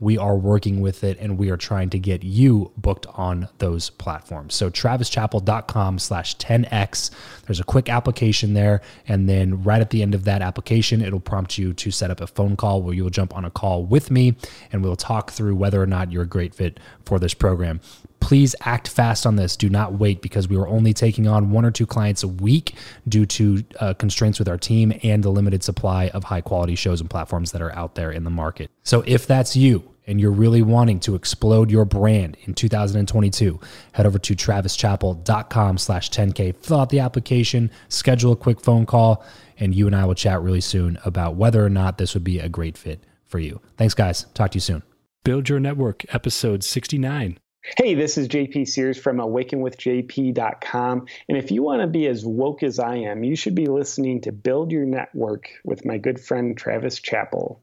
we are working with it and we are trying to get you booked on those platforms. So travischappell.com slash 10x. There's a quick application there. And then right at the end of that application, it'll prompt you to set up a phone call where you'll jump on a call with me and we'll talk through whether or not you're a great fit for this program please act fast on this. Do not wait because we were only taking on one or two clients a week due to uh, constraints with our team and the limited supply of high quality shows and platforms that are out there in the market. So if that's you, and you're really wanting to explode your brand in 2022, head over to travischappell.com slash 10K, fill out the application, schedule a quick phone call, and you and I will chat really soon about whether or not this would be a great fit for you. Thanks, guys. Talk to you soon. Build Your Network, episode 69. Hey, this is JP Sears from awakenwithjp.com. And if you want to be as woke as I am, you should be listening to Build Your Network with my good friend Travis Chappell.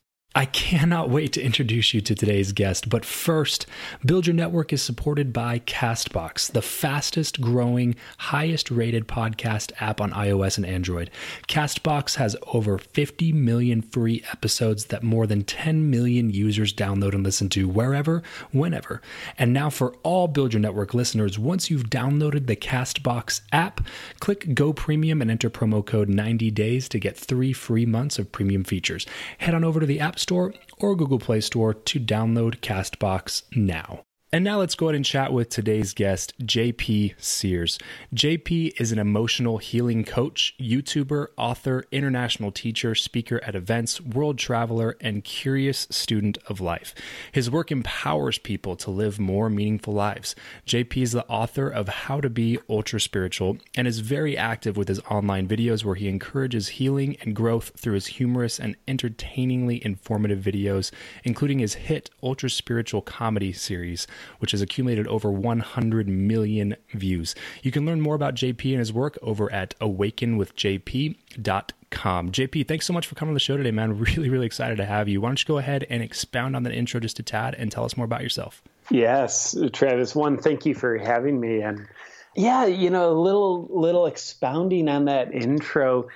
I cannot wait to introduce you to today's guest, but first, Build Your Network is supported by Castbox, the fastest growing, highest rated podcast app on iOS and Android. Castbox has over 50 million free episodes that more than 10 million users download and listen to wherever, whenever. And now, for all Build Your Network listeners, once you've downloaded the Castbox app, click Go Premium and enter promo code 90 days to get three free months of premium features. Head on over to the App Store or Google Play Store to download Castbox now. And now let's go ahead and chat with today's guest, JP Sears. JP is an emotional healing coach, YouTuber, author, international teacher, speaker at events, world traveler, and curious student of life. His work empowers people to live more meaningful lives. JP is the author of How to Be Ultra Spiritual and is very active with his online videos where he encourages healing and growth through his humorous and entertainingly informative videos, including his hit Ultra Spiritual comedy series which has accumulated over 100 million views. You can learn more about JP and his work over at awakenwithjp.com. JP, thanks so much for coming on the show today, man. Really, really excited to have you. Why don't you go ahead and expound on that intro just a tad and tell us more about yourself? Yes, Travis. One, thank you for having me. And yeah, you know, a little little expounding on that intro.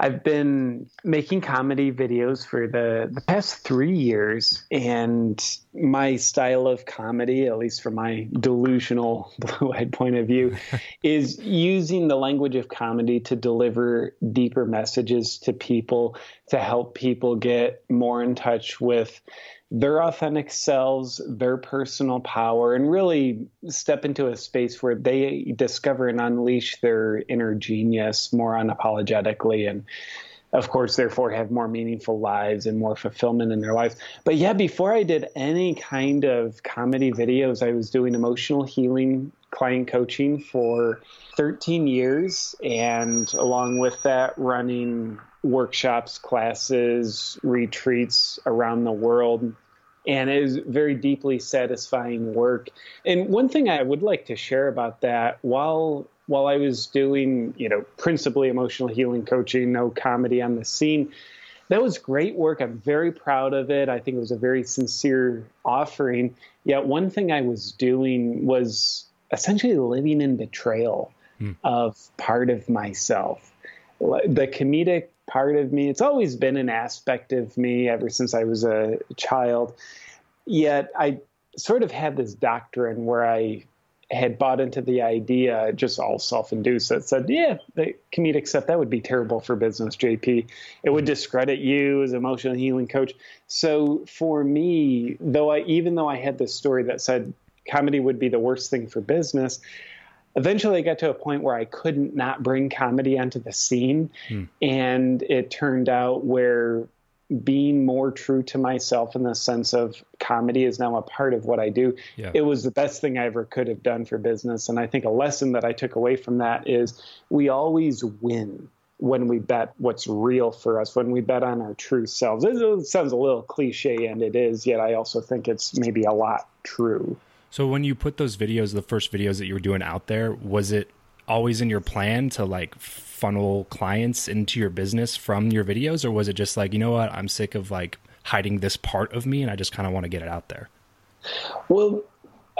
I've been making comedy videos for the, the past three years, and my style of comedy, at least from my delusional blue eyed point of view, is using the language of comedy to deliver deeper messages to people, to help people get more in touch with their authentic selves, their personal power, and really step into a space where they discover and unleash their inner genius more unapologetically. And of course, therefore have more meaningful lives and more fulfillment in their lives. But yeah, before I did any kind of comedy videos, I was doing emotional healing client coaching for 13 years. And along with that, running workshops, classes, retreats around the world. And it was very deeply satisfying work. And one thing I would like to share about that, while while I was doing, you know, principally emotional healing coaching, no comedy on the scene, that was great work. I'm very proud of it. I think it was a very sincere offering. Yet one thing I was doing was essentially living in betrayal hmm. of part of myself. The comedic part of me, it's always been an aspect of me ever since I was a child. Yet I sort of had this doctrine where I had bought into the idea, just all self-induced, that said, "Yeah, the comedic that would be terrible for business, JP. It would discredit you as an emotional healing coach." So for me, though I even though I had this story that said comedy would be the worst thing for business, eventually I got to a point where I couldn't not bring comedy onto the scene, hmm. and it turned out where being more true to myself in the sense of comedy is now a part of what I do. Yeah. It was the best thing I ever could have done for business. And I think a lesson that I took away from that is we always win when we bet what's real for us, when we bet on our true selves. It sounds a little cliche, and it is, yet I also think it's maybe a lot true. So when you put those videos, the first videos that you were doing out there, was it always in your plan to like funnel clients into your business from your videos? Or was it just like you know what? I'm sick of like hiding this part of me and i just kind of want to get it out there? Well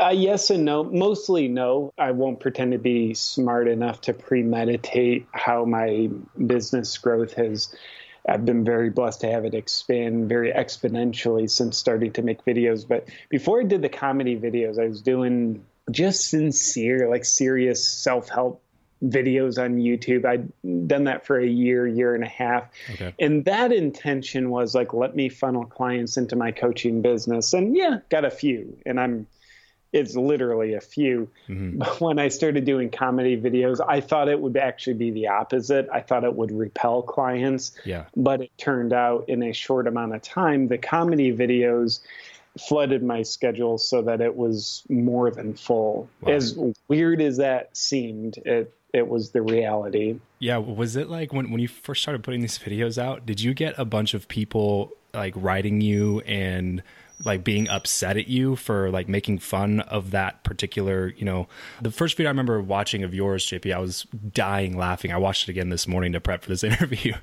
uh, yes and no. Mostly no. I won't pretend to be smart enough to premeditate how my business growth has I've been very blessed to have it expand very exponentially since starting to make videos. But before I did the comedy videos, I was doing just sincere, like serious self help videos on YouTube. I'd done that for a year, year and a half. Okay. And that intention was like, let me funnel clients into my coaching business. And yeah, got a few. And I'm, it's literally a few. Mm-hmm. But when I started doing comedy videos, I thought it would actually be the opposite. I thought it would repel clients. Yeah. But it turned out in a short amount of time, the comedy videos flooded my schedule so that it was more than full. Wow. As weird as that seemed, it it was the reality. Yeah, was it like when when you first started putting these videos out, did you get a bunch of people like writing you and like being upset at you for like making fun of that particular, you know, the first video I remember watching of yours, JP, I was dying laughing. I watched it again this morning to prep for this interview.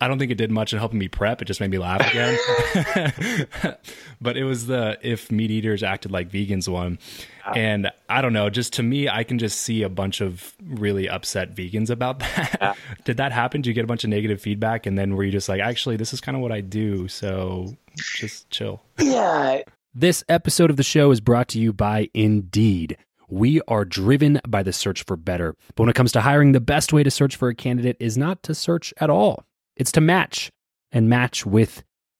I don't think it did much in helping me prep. It just made me laugh again. but it was the if meat eaters acted like vegans one. Ah. And I don't know, just to me, I can just see a bunch of really upset vegans about that. Yeah. Did that happen? Did you get a bunch of negative feedback? And then were you just like, actually, this is kind of what I do. So just chill. Yeah. This episode of the show is brought to you by Indeed. We are driven by the search for better. But when it comes to hiring, the best way to search for a candidate is not to search at all, it's to match and match with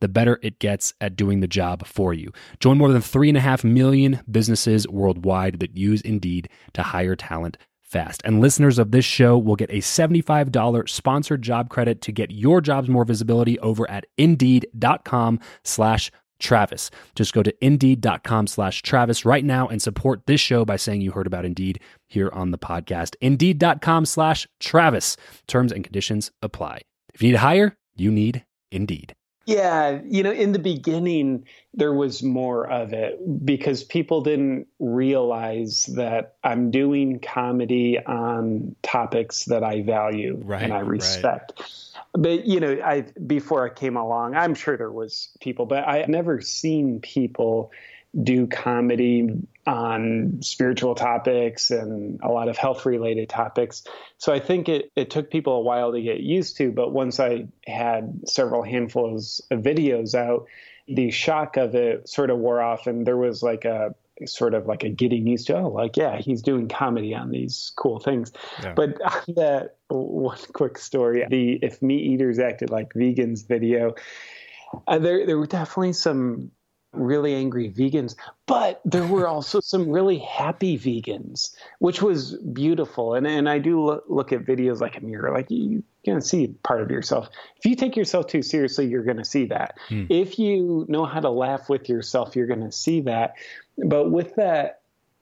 the better it gets at doing the job for you. Join more than three and a half million businesses worldwide that use Indeed to hire talent fast. And listeners of this show will get a $75 sponsored job credit to get your jobs more visibility over at indeed.com slash Travis. Just go to indeed.com slash Travis right now and support this show by saying you heard about Indeed here on the podcast. Indeed.com slash Travis. Terms and conditions apply. If you need to hire, you need Indeed. Yeah, you know, in the beginning, there was more of it because people didn't realize that I'm doing comedy on topics that I value right, and I respect. Right. But you know, I before I came along, I'm sure there was people, but I've never seen people do comedy on spiritual topics and a lot of health related topics. So I think it, it took people a while to get used to, but once I had several handfuls of videos out, the shock of it sort of wore off and there was like a sort of like a getting used to oh like yeah he's doing comedy on these cool things yeah. but on that one quick story the if meat eaters acted like vegans video uh, there there were definitely some really angry vegans, but there were also some really happy vegans, which was beautiful. And and I do look, look at videos like a mirror, like you can see part of yourself. If you take yourself too seriously, you're going to see that. Hmm. If you know how to laugh with yourself, you're going to see that. But with that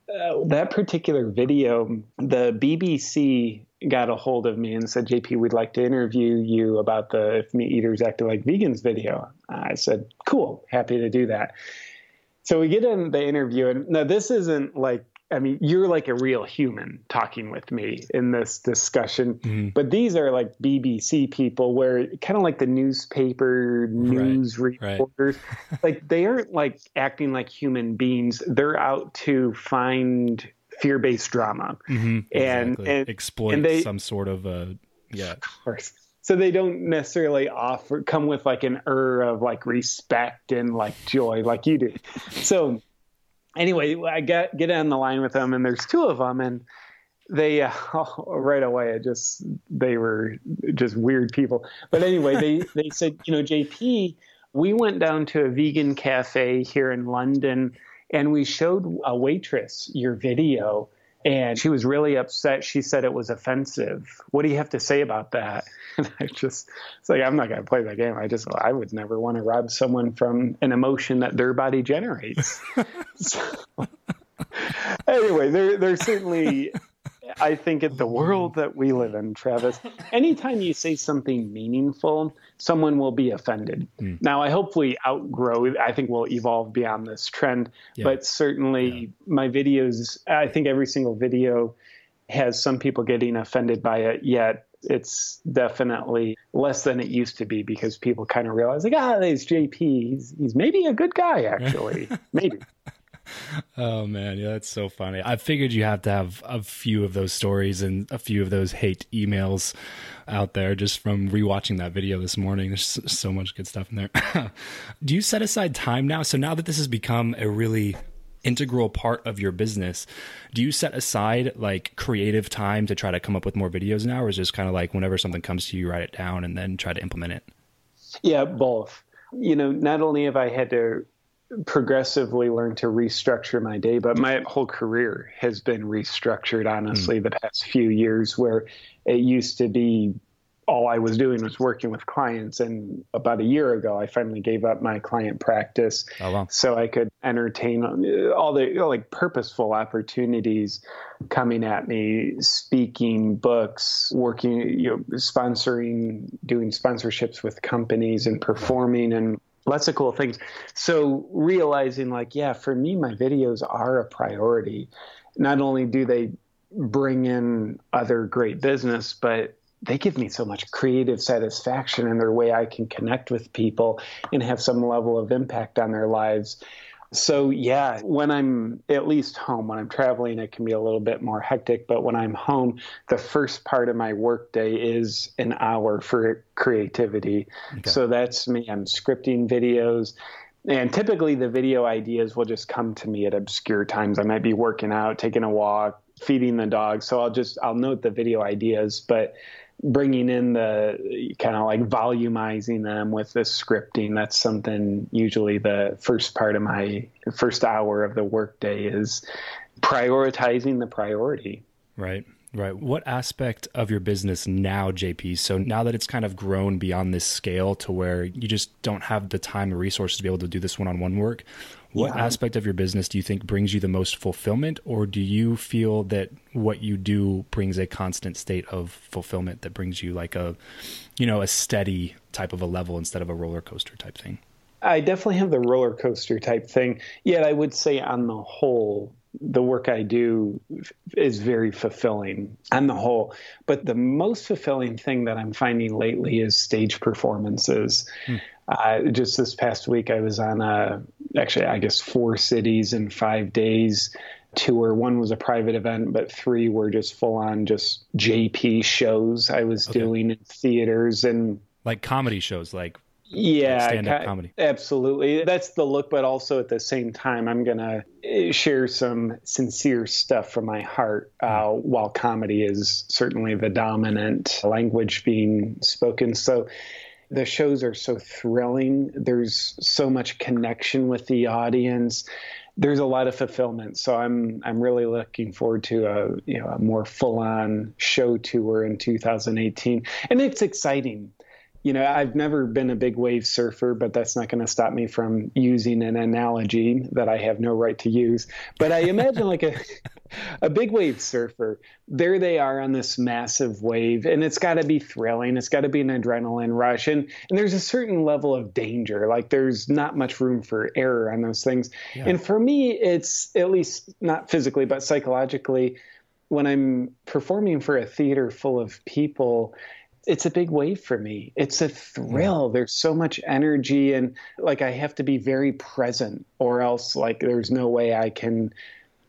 uh, that particular video, the BBC got a hold of me and said, JP, we'd like to interview you about the If Meat Eaters Acted Like Vegans video. I said, cool, happy to do that. So we get in the interview, and now this isn't like I mean, you're like a real human talking with me in this discussion, mm-hmm. but these are like BBC people where kind of like the newspaper news right, reporters, right. like they aren't like acting like human beings. They're out to find fear-based drama mm-hmm, and, exactly. and exploit and they, some sort of a yeah. Of course. So they don't necessarily offer come with like an ur of like respect and like joy like you do. So anyway, I get get on the line with them, and there's two of them, and they uh, oh, right away it just they were just weird people. But anyway, they they said, you know, JP, we went down to a vegan cafe here in London, and we showed a waitress your video. And she was really upset. She said it was offensive. What do you have to say about that? And I just, it's like, I'm not going to play that game. I just, I would never want to rob someone from an emotion that their body generates. so, anyway, there, there's certainly, I think, in the world that we live in, Travis, anytime you say something meaningful, someone will be offended. Mm. Now, I hope we outgrow, I think we'll evolve beyond this trend, yeah. but certainly yeah. my videos, I think every single video has some people getting offended by it, yet it's definitely less than it used to be because people kind of realize like ah there's JP he's he's maybe a good guy actually maybe oh man yeah that's so funny I figured you have to have a few of those stories and a few of those hate emails out there just from rewatching that video this morning there's so much good stuff in there do you set aside time now so now that this has become a really integral part of your business. Do you set aside like creative time to try to come up with more videos now, or is it just kind of like whenever something comes to you, write it down and then try to implement it? Yeah, both. You know, not only have I had to progressively learn to restructure my day, but my whole career has been restructured, honestly, mm. the past few years, where it used to be all I was doing was working with clients. And about a year ago, I finally gave up my client practice oh, wow. so I could entertain all the you know, like purposeful opportunities coming at me, speaking, books, working, you know, sponsoring, doing sponsorships with companies and performing and lots of cool things. So realizing like, yeah, for me, my videos are a priority. Not only do they bring in other great business, but they give me so much creative satisfaction in their way I can connect with people and have some level of impact on their lives. So, yeah, when I'm at least home, when I'm traveling, it can be a little bit more hectic. But when I'm home, the first part of my workday is an hour for creativity. Okay. So that's me. I'm scripting videos. And typically, the video ideas will just come to me at obscure times. I might be working out, taking a walk, feeding the dog. So I'll just I'll note the video ideas, but bringing in the kind of like volumizing them with the scripting. That's something usually the first part of my first hour of the workday is prioritizing the priority. Right Right. What aspect of your business now, JP? So now that it's kind of grown beyond this scale to where you just don't have the time or resources to be able to do this one on one work, what yeah. aspect of your business do you think brings you the most fulfillment? Or do you feel that what you do brings a constant state of fulfillment that brings you like a, you know, a steady type of a level instead of a roller coaster type thing? I definitely have the roller coaster type thing. Yet I would say on the whole, the work I do is very fulfilling on the whole. But the most fulfilling thing that I'm finding lately is stage performances. Hmm. Uh, just this past week, I was on a, actually, I guess, four cities in five days tour. One was a private event, but three were just full on just JP shows I was okay. doing in theaters and like comedy shows, like yeah stand-up comedy. absolutely. That's the look but also at the same time i'm gonna eh, share some sincere stuff from my heart uh, mm-hmm. while comedy is certainly the dominant language being spoken. So the shows are so thrilling. There's so much connection with the audience. There's a lot of fulfillment. So i'm i'm really looking forward to a you know a more full on show tour in 2018 and it's exciting you know, I've never been a big wave surfer, but that's not going to stop me from using an analogy that I have no right to use. But I imagine like a a big wave surfer, there they are on this massive wave, and it's got to be thrilling. It's got to be an adrenaline rush, and and there's a certain level of danger. Like there's not much room for error on those things. Yeah. And for me, it's at least not physically, but psychologically. When I'm performing for a theater full of people, it's a big wave for me. It's a thrill. There's so much energy and like I have to be very present or else like there's no way I can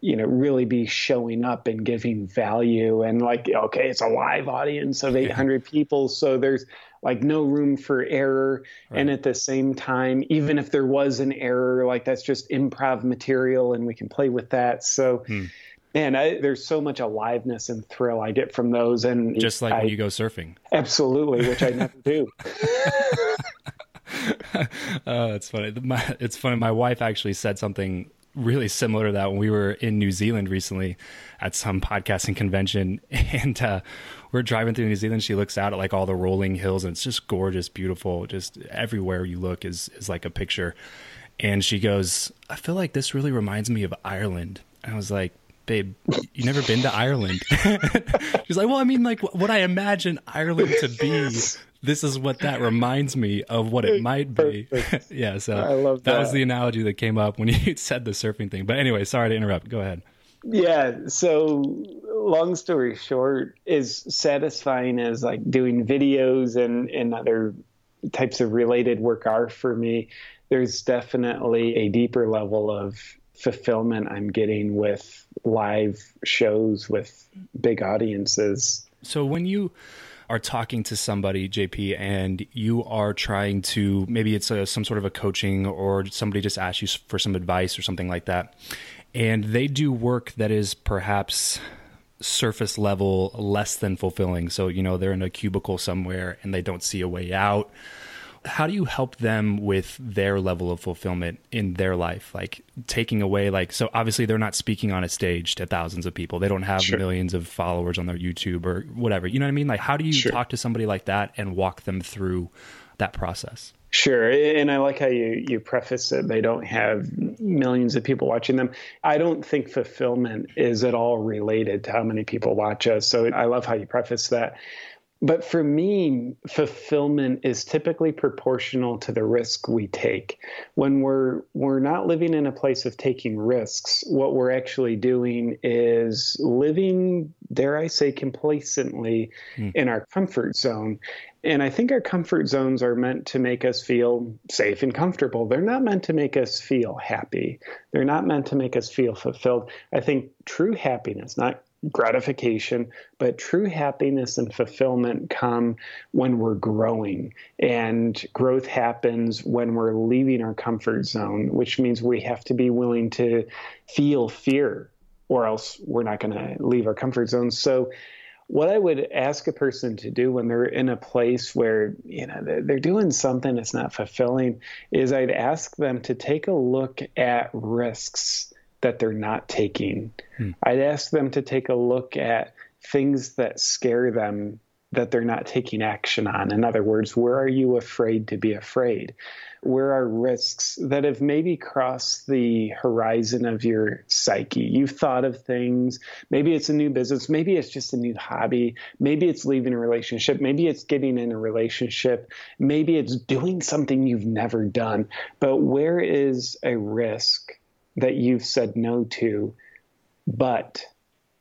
you know really be showing up and giving value and like okay it's a live audience of 800 people so there's like no room for error right. and at the same time even if there was an error like that's just improv material and we can play with that so hmm man, I, there's so much aliveness and thrill I get from those. And just like I, when you go surfing, absolutely, which I never do. oh, it's funny. My, it's funny. My wife actually said something really similar to that when we were in New Zealand recently at some podcasting convention, and uh, we're driving through New Zealand. She looks out at like all the rolling hills, and it's just gorgeous, beautiful. Just everywhere you look is is like a picture. And she goes, "I feel like this really reminds me of Ireland." And I was like, babe, you never been to Ireland. She's like, well, I mean, like what I imagine Ireland to be. This is what that reminds me of what it might be. yeah, so I love that. that was the analogy that came up when you said the surfing thing. But anyway, sorry to interrupt. Go ahead. Yeah. So, long story short, as satisfying as like doing videos and and other types of related work are for me. There's definitely a deeper level of fulfillment I'm getting with live shows with big audiences. So when you are talking to somebody, JP, and you are trying to maybe it's a, some sort of a coaching or somebody just asks you for some advice or something like that, and they do work that is perhaps surface level less than fulfilling. So, you know, they're in a cubicle somewhere and they don't see a way out how do you help them with their level of fulfillment in their life like taking away like so obviously they're not speaking on a stage to thousands of people they don't have sure. millions of followers on their youtube or whatever you know what i mean like how do you sure. talk to somebody like that and walk them through that process Sure. And I like how you, you preface it. They don't have millions of people watching them. I don't think fulfillment is at all related to how many people watch us. So I love how you preface that. But for me, fulfillment is typically proportional to the risk we take. When we're we're not living in a place of taking risks, what we're actually doing is living, dare I say, complacently mm. in our comfort zone. And I think our comfort zones are meant to make us feel safe and comfortable. They're not meant to make us feel happy. They're not meant to make us feel fulfilled. I think true happiness, not gratification, but true happiness and fulfillment come when we're growing. And growth happens when we're leaving our comfort zone, which means we have to be willing to feel fear or else we're not going to leave our comfort zone. So, what I would ask a person to do when they're in a place where you know they're doing something that's not fulfilling is I'd ask them to take a look at risks that they're not taking. Hmm. I'd ask them to take a look at things that scare them that they're not taking action on. In other words, where are you afraid to be afraid? Where are risks that have maybe crossed the horizon of your psyche? You've thought of things. Maybe it's a new business. Maybe it's just a new hobby. Maybe it's leaving a relationship. Maybe it's getting in a relationship. Maybe it's doing something you've never done. But where is a risk that you've said no to, but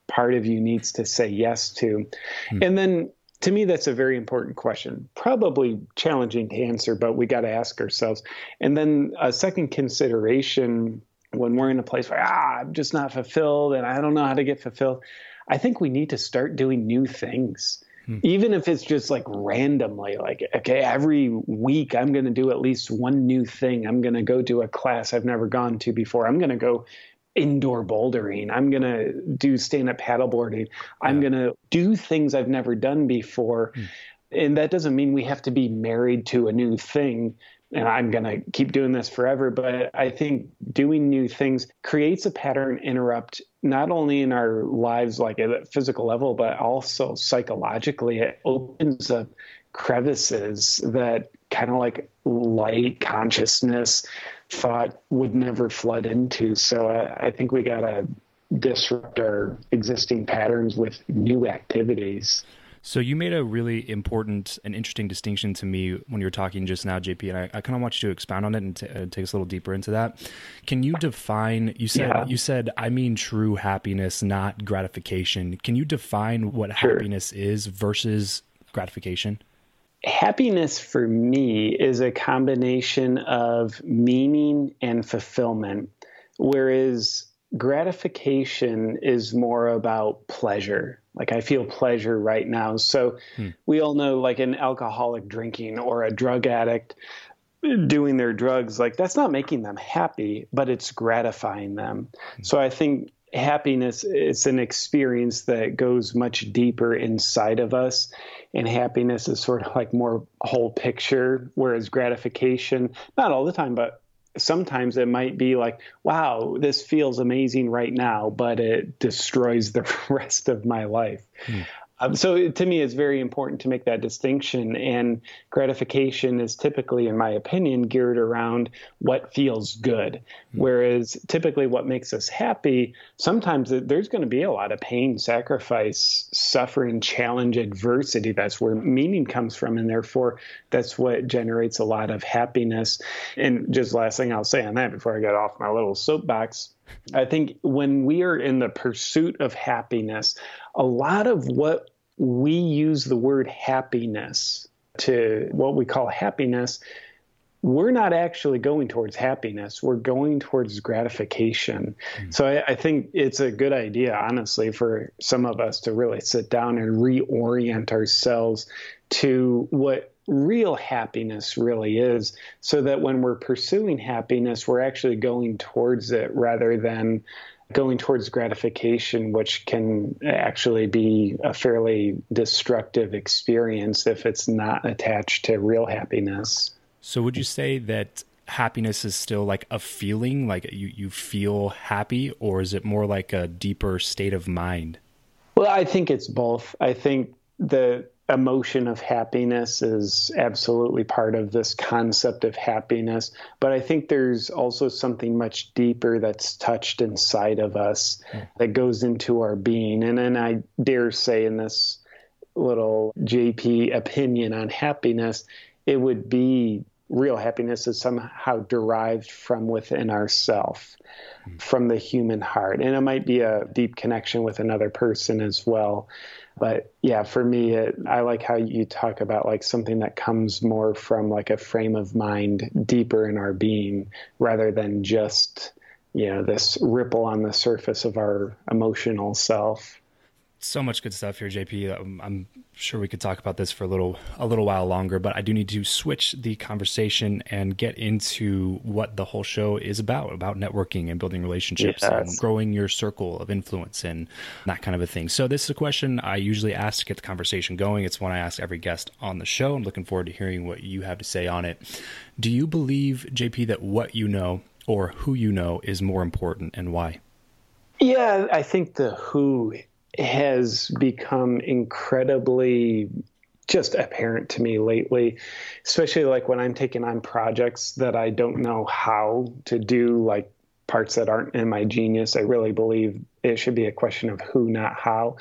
part of you needs to say yes to? Hmm. And then to me, that's a very important question. Probably challenging to answer, but we got to ask ourselves. And then a second consideration when we're in a place where, ah, I'm just not fulfilled and I don't know how to get fulfilled, I think we need to start doing new things. Hmm. Even if it's just like randomly, like, okay, every week I'm going to do at least one new thing. I'm going to go to a class I've never gone to before. I'm going to go indoor bouldering. I'm going to do stand up paddleboarding. I'm going to do things I've never done before. Mm. And that doesn't mean we have to be married to a new thing and I'm going to keep doing this forever. But I think doing new things creates a pattern interrupt, not only in our lives, like at a physical level, but also psychologically. It opens up crevices that kind of like light consciousness thought would never flood into. So I, I think we got to disrupt our existing patterns with new activities. So you made a really important and interesting distinction to me when you were talking just now, JP, and I, I kind of want you to expound on it and t- uh, take us a little deeper into that. Can you define? You said yeah. you said I mean true happiness, not gratification. Can you define what sure. happiness is versus gratification? happiness for me is a combination of meaning and fulfillment, whereas gratification is more about pleasure. Like I feel pleasure right now. So hmm. we all know, like an alcoholic drinking or a drug addict doing their drugs, like that's not making them happy, but it's gratifying them. Hmm. So I think happiness is an experience that goes much deeper inside of us and happiness is sort of like more whole picture whereas gratification not all the time but sometimes it might be like wow this feels amazing right now but it destroys the rest of my life hmm. Um, so to me, it's very important to make that distinction. And gratification is typically, in my opinion, geared around what feels good. Mm-hmm. Whereas typically, what makes us happy, sometimes there's going to be a lot of pain, sacrifice, suffering, challenge, adversity. That's where meaning comes from. And therefore, that's what generates a lot of happiness. And just last thing I'll say on that before I get off my little soapbox I think when we are in the pursuit of happiness, a lot of what we use the word happiness to what we call happiness, we're not actually going towards happiness. We're going towards gratification. Mm. So I, I, think it's a good idea, honestly, for some of us to really sit down and reorient ourselves to what real happiness really is so that when we're pursuing happiness, we're actually going towards it rather than going towards gratification, which can actually be a fairly destructive experience if it's not attached to real happiness. So, would you say that happiness is still like a feeling, like you, you feel happy, or is it more like a deeper state of mind? Well, I think it's both. I think the emotion of happiness is absolutely part of this concept of happiness. But I think there's also something much deeper that's touched inside of us mm. that goes into our being. And then I dare say, in this little JP opinion on happiness, it would be real happiness is somehow derived from within ourself mm. from the human heart and it might be a deep connection with another person as well but yeah for me it, i like how you talk about like something that comes more from like a frame of mind deeper in our being rather than just you know this ripple on the surface of our emotional self so much good stuff here, JP. I'm, um, I'm, sure we could talk about this for a little a little while longer, but I do need to switch the conversation and get into what the whole show is about about networking and building relationships yes. and growing your circle of influence and that kind of a thing. So this is a question I usually ask to get the conversation going. It's one I ask every guest on the show. I'm looking forward to hearing what you have to say on it. Do you believe, JP, that what you know or who you know is more important and why? Yeah, I think the who has become incredibly just apparent to me lately, especially like when I'm taking on projects that I don't know how to do, like parts that aren't in my genius. I really believe it should be a question of who, not how.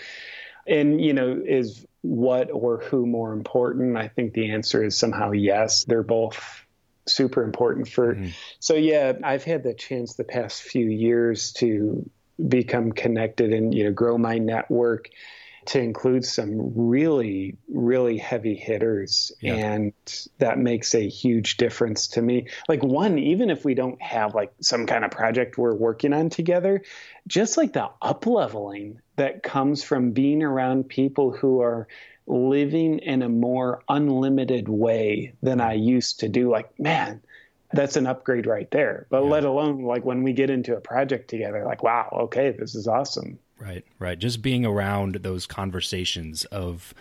And, you know, is what or who more important? I think the answer is somehow yes. They're both super important for. Mm-hmm. So, yeah, I've had the chance the past few years to become connected and you know grow my network to include some really really heavy hitters. Yeah. and that makes a huge difference to me. Like one even if we don't have like some kind of project we're working on together just like the up leveling that comes from being around people who are living in a more unlimited way than I used to do. Like man that's an upgrade right there. But yeah. let alone like when we get into a project together, like, wow, okay, this is awesome. Right, right. Just being around those conversations of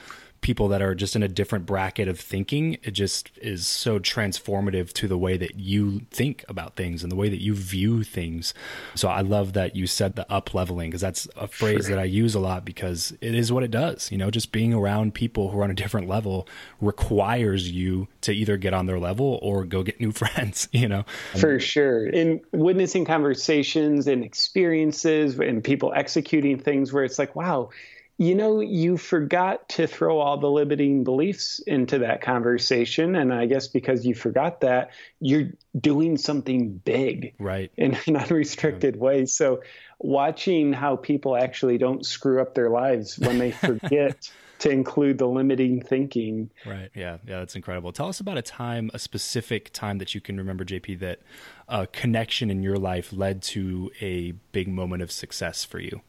people that are just in a different bracket of thinking it just is so transformative to the way that you think about things and the way that you view things. So i love that you said the up leveling because that's a phrase sure. that i use a lot because it is what it does you know just being around people who are on a different level requires you to either get on their level or go get new friends you know? For sure. In witnessing conversations and experiences and people executing things where it's like wow you know, you forgot to throw all the limiting beliefs into that conversation. And I guess because you forgot that, you're doing something big. Right. In an unrestricted yeah. way. So watching how people actually don't screw up their lives when they forget to include the limiting thinking. Right. Yeah. Yeah. That's incredible. Tell us about a time, a specific time that you can remember, JP, that a connection in your life led to a big moment of success for you.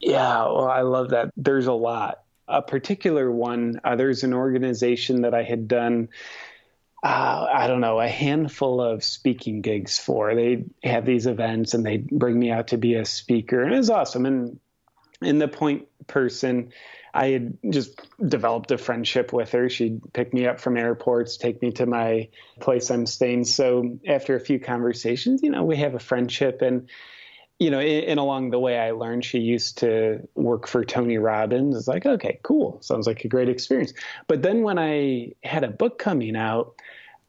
Yeah, well, I love that. There's a lot. A particular one, uh, there's an organization that I had done, uh, I don't know, a handful of speaking gigs for. They have these events and they bring me out to be a speaker, and it was awesome. And in the point person, I had just developed a friendship with her. She'd pick me up from airports, take me to my place I'm staying. So after a few conversations, you know, we have a friendship and you know, and along the way, I learned she used to work for Tony Robbins. It's like, okay, cool. Sounds like a great experience. But then when I had a book coming out,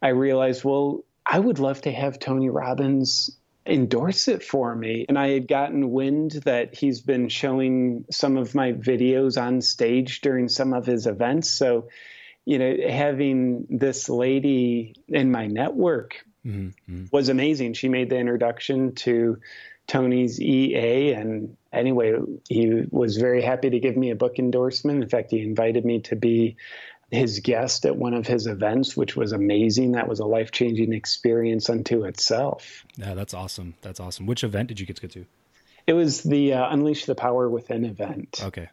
I realized, well, I would love to have Tony Robbins endorse it for me. And I had gotten wind that he's been showing some of my videos on stage during some of his events. So, you know, having this lady in my network mm-hmm. was amazing. She made the introduction to Tony's EA. And anyway, he was very happy to give me a book endorsement. In fact, he invited me to be his guest at one of his events, which was amazing. That was a life changing experience unto itself. Yeah, that's awesome. That's awesome. Which event did you get to go to? It was the uh, Unleash the Power Within event. Okay.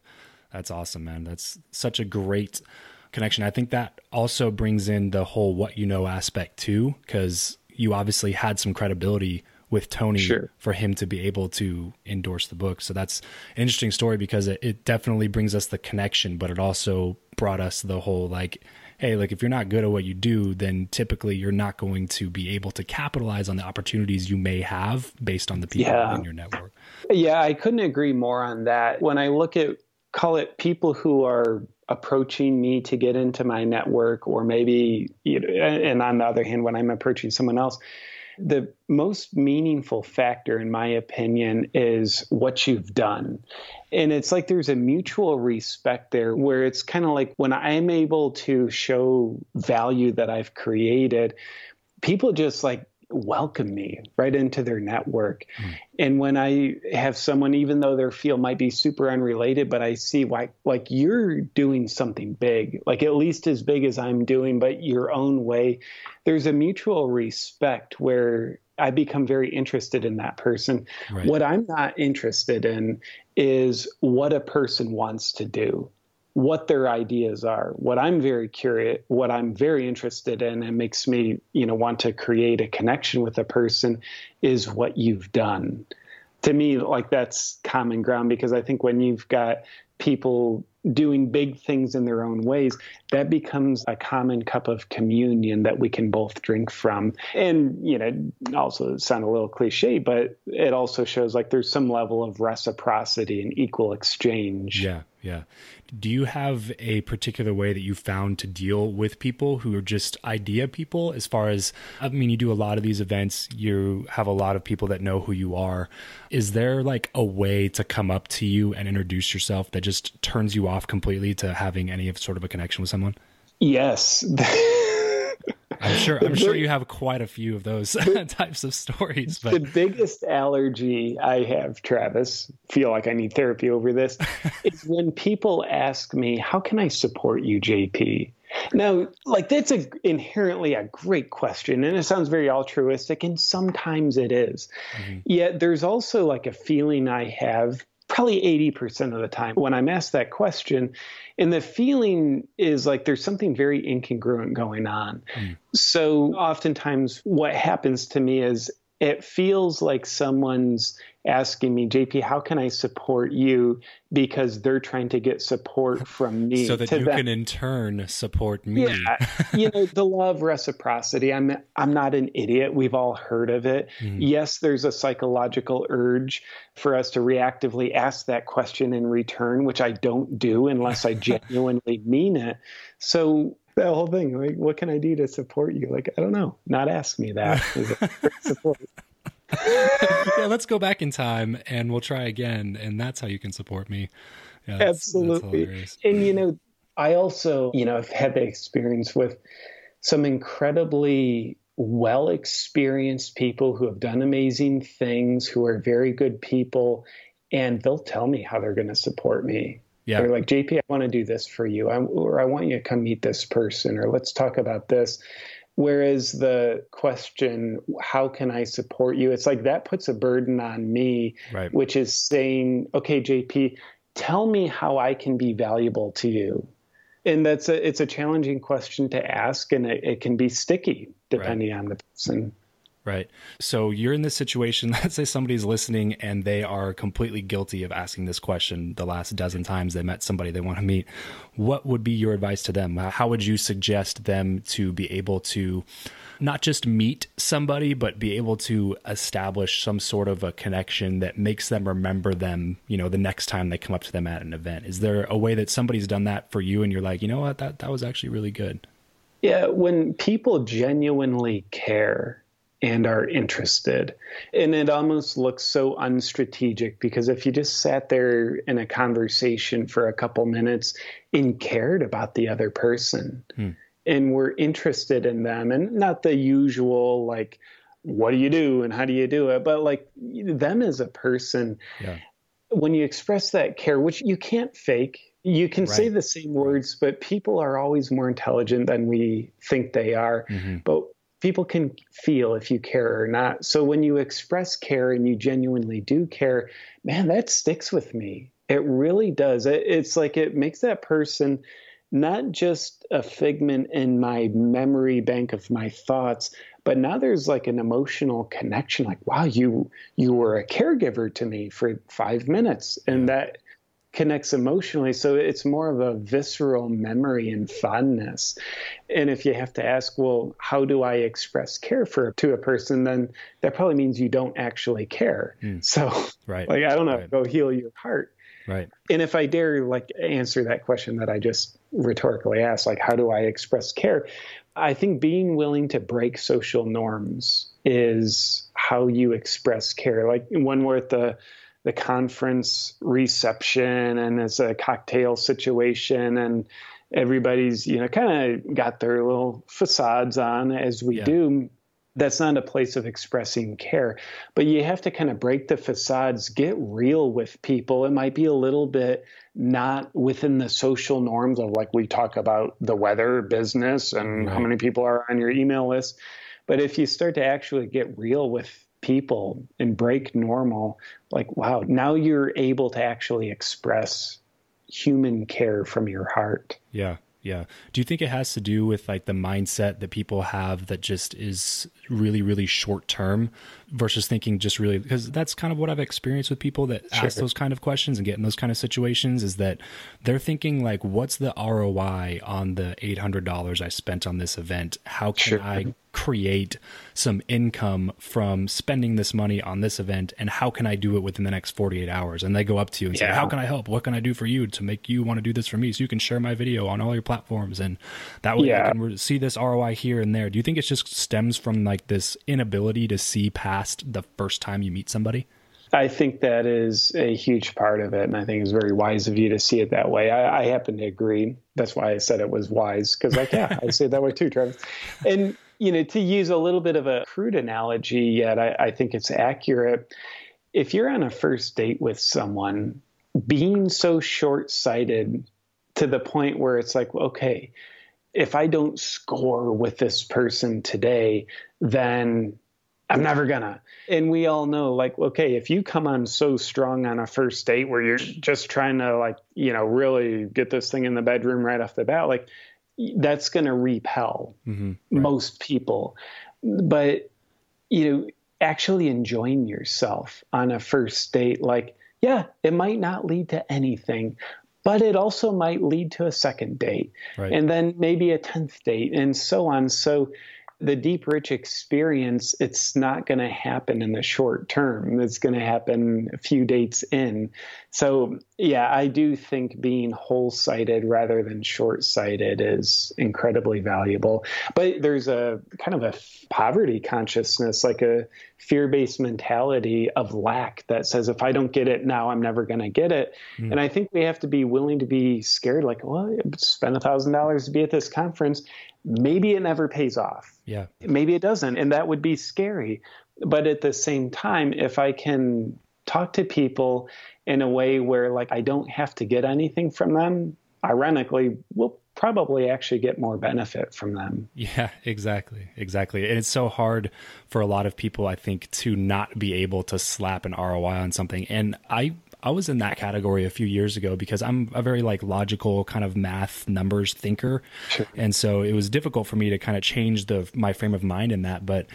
That's awesome, man. That's such a great connection. I think that also brings in the whole what you know aspect too, because you obviously had some credibility with Tony sure. for him to be able to endorse the book. So that's an interesting story because it, it definitely brings us the connection, but it also brought us the whole like, hey, like if you're not good at what you do, then typically you're not going to be able to capitalize on the opportunities you may have based on the people yeah. in your network. Yeah, I couldn't agree more on that. When I look at call it people who are approaching me to get into my network or maybe you know, and on the other hand when I'm approaching someone else the most meaningful factor, in my opinion, is what you've done. And it's like there's a mutual respect there where it's kind of like when I'm able to show value that I've created, people just like welcome me right into their network. Mm. And when I have someone, even though their field might be super unrelated, but I see like like you're doing something big, like at least as big as I'm doing, but your own way, there's a mutual respect where I become very interested in that person. Right. What I'm not interested in is what a person wants to do what their ideas are. What I'm very curious, what I'm very interested in, and makes me, you know, want to create a connection with a person, is what you've done. To me, like that's common ground because I think when you've got people doing big things in their own ways, that becomes a common cup of communion that we can both drink from. And, you know, also sound a little cliche, but it also shows like there's some level of reciprocity and equal exchange. Yeah, yeah. Do you have a particular way that you found to deal with people who are just idea people? As far as, I mean, you do a lot of these events, you have a lot of people that know who you are. Is there like a way to come up to you and introduce yourself that just turns you off completely to having any sort of a connection with someone? Yes. I'm sure. I'm sure you have quite a few of those types of stories. But the biggest allergy I have, Travis, feel like I need therapy over this, is when people ask me, "How can I support you, JP?" Now, like that's a inherently a great question, and it sounds very altruistic, and sometimes it is. Mm-hmm. Yet there's also like a feeling I have probably 80% of the time when I'm asked that question. And the feeling is like there's something very incongruent going on. Mm. So oftentimes what happens to me is it feels like someone's asking me, JP, how can I support you? Because they're trying to get support from me. So that you them. can in turn support me. Yeah. you know, the law of reciprocity. I'm I'm not an idiot. We've all heard of it. Mm-hmm. Yes, there's a psychological urge for us to reactively ask that question in return, which I don't do unless I genuinely mean it. So that whole thing, like, what can I do to support you? Like, I don't know. Not ask me that. support. yeah, let's go back in time and we'll try again, and that's how you can support me. Yeah, that's, Absolutely. That's and you know, I also, you know, I've had the experience with some incredibly well experienced people who have done amazing things, who are very good people, and they'll tell me how they're going to support me. Yeah. They're like, JP, I want to do this for you, I, or I want you to come meet this person, or let's talk about this. Whereas the question, how can I support you? It's like that puts a burden on me, right. which is saying, okay, JP, tell me how I can be valuable to you. And that's a, it's a challenging question to ask and it, it can be sticky depending right. on the person. Right. So you're in this situation. Let's say somebody's listening and they are completely guilty of asking this question the last dozen times they met somebody they want to meet. What would be your advice to them? How would you suggest them to be able to not just meet somebody, but be able to establish some sort of a connection that makes them remember them, you know, the next time they come up to them at an event? Is there a way that somebody's done that for you and you're like, you know what, that, that was actually really good? Yeah, when people genuinely care and are interested. And it almost looks so unstrategic because if you just sat there in a conversation for a couple minutes and cared about the other person hmm. and were interested in them and not the usual like what do you do and how do you do it but like them as a person yeah. when you express that care which you can't fake you can right. say the same words but people are always more intelligent than we think they are mm-hmm. but people can feel if you care or not. So when you express care and you genuinely do care, man, that sticks with me. It really does. it's like it makes that person not just a figment in my memory bank of my thoughts, but now there's like an emotional connection like wow you you were a caregiver to me for 5 minutes and that connects emotionally. So it's more of a visceral memory and fondness. And if you have to ask, well, how do I express care for to a person, then that probably means you don't actually care. Mm. So, right. like, I don't know, right. go heal your heart. Right. And if I dare like answer that question that I just rhetorically asked, like, how do I express care? I think being willing to break social norms is how you express care. Like when we're at the the conference reception and it's a cocktail situation and everybody's you know kind of got their little facades on as we yeah. do that's not a place of expressing care but you have to kind of break the facades get real with people it might be a little bit not within the social norms of like we talk about the weather business and right. how many people are on your email list but if you start to actually get real with people and break normal, like, wow, now you're able to actually express human care from your heart. Yeah. Yeah. Do you think it has to do with like the mindset that people have that just is really, really short term versus thinking just really because that's kind of what I've experienced with people that sure. ask those kind of questions and get in those kind of situations is that they're thinking like, what's the ROI on the eight hundred dollars I spent on this event? How can sure. I create some income from spending this money on this event and how can I do it within the next 48 hours? And they go up to you and yeah. say, How can I help? What can I do for you to make you want to do this for me? So you can share my video on all your platforms and that way yeah. you can see this ROI here and there. Do you think it just stems from like this inability to see past the first time you meet somebody? I think that is a huge part of it, and I think it's very wise of you to see it that way. I, I happen to agree. That's why I said it was wise because, like, yeah, I see it that way too, Travis. And you know, to use a little bit of a crude analogy, yet I, I think it's accurate. If you're on a first date with someone, being so short sighted to the point where it's like, okay, if I don't score with this person today, then I'm never gonna. And we all know, like, okay, if you come on so strong on a first date where you're just trying to, like, you know, really get this thing in the bedroom right off the bat, like, that's going to repel mm-hmm, right. most people. But, you know, actually enjoying yourself on a first date, like, yeah, it might not lead to anything, but it also might lead to a second date right. and then maybe a 10th date and so on. So, the deep rich experience it's not going to happen in the short term it's going to happen a few dates in so yeah i do think being whole sighted rather than short sighted is incredibly valuable but there's a kind of a poverty consciousness like a fear based mentality of lack that says if i don't get it now i'm never going to get it mm. and i think we have to be willing to be scared like well spend a thousand dollars to be at this conference maybe it never pays off. Yeah. Maybe it doesn't. And that would be scary. But at the same time, if I can talk to people in a way where like I don't have to get anything from them, ironically, we'll probably actually get more benefit from them. Yeah, exactly. Exactly. And it's so hard for a lot of people, I think, to not be able to slap an ROI on something. And I I was in that category a few years ago because I'm a very like logical kind of math numbers thinker. Sure. And so it was difficult for me to kind of change the my frame of mind in that, but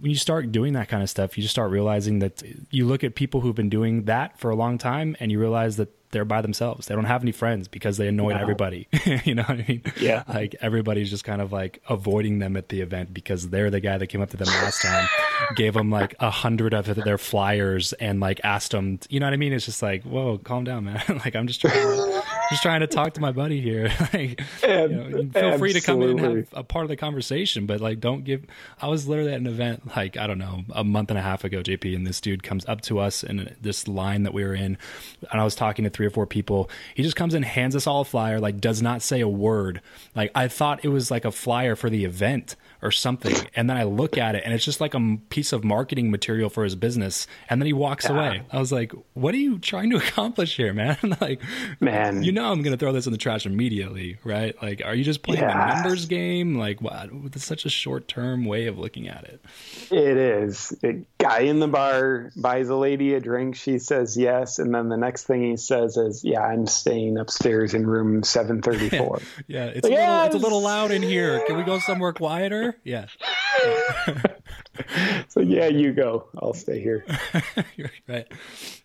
when you start doing that kind of stuff, you just start realizing that you look at people who've been doing that for a long time and you realize that they're by themselves. They don't have any friends because they annoyed no. everybody. you know what I mean? Yeah. Like everybody's just kind of like avoiding them at the event because they're the guy that came up to them last time, gave them like a hundred of their flyers and like asked them, you know what I mean? It's just like, whoa, calm down, man. like I'm just trying to, just trying to talk to my buddy here. like, you know, feel free to come in and have a part of the conversation, but like, don't give, I was literally at an event like, I don't know, a month and a half ago, JP, and this dude comes up to us in this line that we were in. And I was talking to three or four people. He just comes and hands us all a flyer, like does not say a word. Like I thought it was like a flyer for the event or something. And then I look at it and it's just like a piece of marketing material for his business. And then he walks yeah. away. I was like, what are you trying to accomplish here, man? like, man, you know, I'm going to throw this in the trash immediately, right? Like, are you just playing yeah. the numbers game? Like, what? It's such a short term way of looking at it. It is. A guy in the bar buys a lady a drink. She says yes. And then the next thing he says is, yeah, I'm staying upstairs in room 734. yeah. It's, a little, it's a little loud in here. Can we go somewhere quieter? Yeah. so yeah, you go. I'll stay here. right.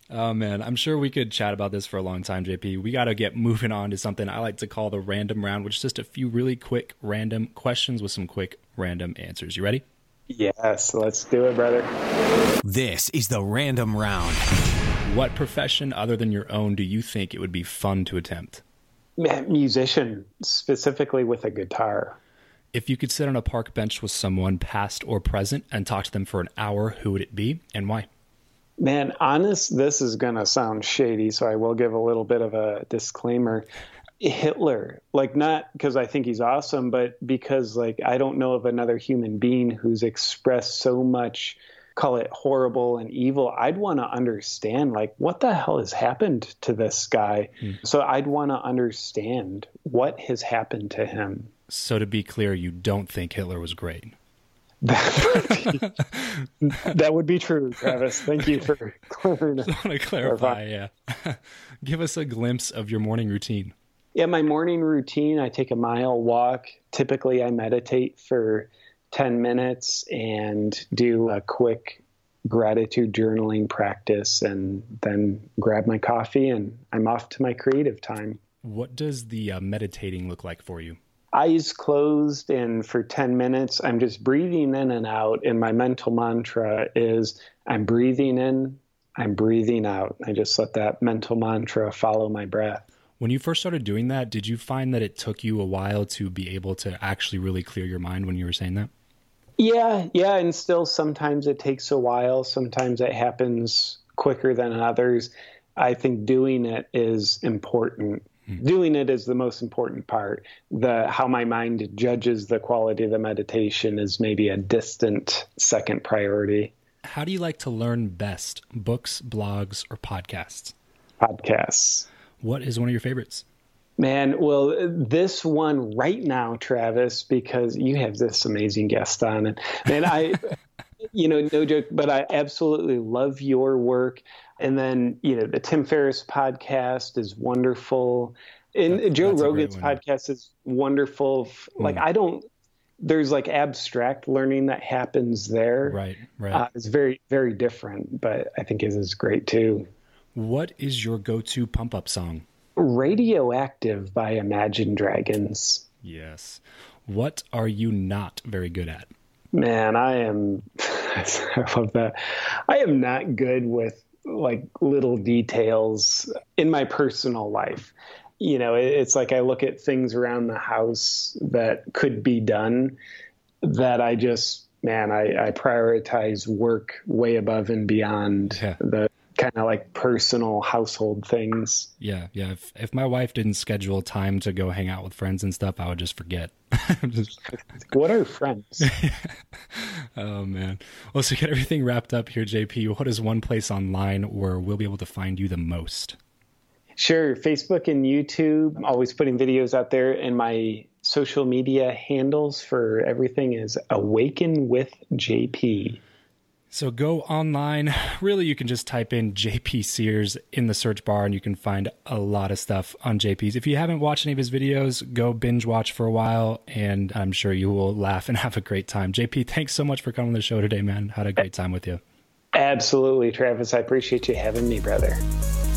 Oh man, I'm sure we could chat about this for a long time, JP. We got to get moving on to something I like to call the random round, which is just a few really quick random questions with some quick random answers. You ready? Yes, let's do it, brother. This is the random round. What profession other than your own do you think it would be fun to attempt? Musician, specifically with a guitar. If you could sit on a park bench with someone, past or present, and talk to them for an hour, who would it be and why? Man, honest, this is going to sound shady, so I will give a little bit of a disclaimer. Hitler, like not because I think he's awesome, but because like I don't know of another human being who's expressed so much call it horrible and evil, I'd want to understand like what the hell has happened to this guy. Mm. So I'd want to understand what has happened to him. So to be clear, you don't think Hitler was great? That would be, that would be true, Travis. Thank you for clarifying. Just want to clarify, yeah. Give us a glimpse of your morning routine. Yeah, my morning routine, I take a mile walk. Typically, I meditate for 10 minutes and do a quick gratitude journaling practice and then grab my coffee and I'm off to my creative time. What does the uh, meditating look like for you? Eyes closed, and for 10 minutes, I'm just breathing in and out. And my mental mantra is I'm breathing in, I'm breathing out. I just let that mental mantra follow my breath. When you first started doing that, did you find that it took you a while to be able to actually really clear your mind when you were saying that? Yeah, yeah, and still sometimes it takes a while. Sometimes it happens quicker than others. I think doing it is important. Mm-hmm. Doing it is the most important part. The how my mind judges the quality of the meditation is maybe a distant second priority. How do you like to learn best? Books, blogs, or podcasts? Podcasts. What is one of your favorites? Man, well, this one right now, Travis, because you have this amazing guest on, and man, I, you know, no joke, but I absolutely love your work. And then, you know, the Tim Ferriss podcast is wonderful, and that's, Joe Rogan's podcast is wonderful. Like, mm. I don't. There's like abstract learning that happens there. Right, right. Uh, it's very, very different, but I think it is great too. What is your go-to pump-up song? Radioactive by Imagine Dragons. Yes. What are you not very good at? Man, I am. I love that. I am not good with like little details in my personal life. You know, it's like I look at things around the house that could be done that I just, man, I, I prioritize work way above and beyond yeah. the kind of like personal household things. Yeah, yeah. If if my wife didn't schedule time to go hang out with friends and stuff, I would just forget. just... what are friends? oh man. Well, so get everything wrapped up here, JP. What is one place online where we'll be able to find you the most? Sure, Facebook and YouTube. I'm always putting videos out there, and my social media handles for everything is Awaken with JP. So go online. Really, you can just type in JP Sears in the search bar and you can find a lot of stuff on JP's. If you haven't watched any of his videos, go binge watch for a while and I'm sure you will laugh and have a great time. JP, thanks so much for coming to the show today, man. Had a great time with you. Absolutely, Travis. I appreciate you having me, brother.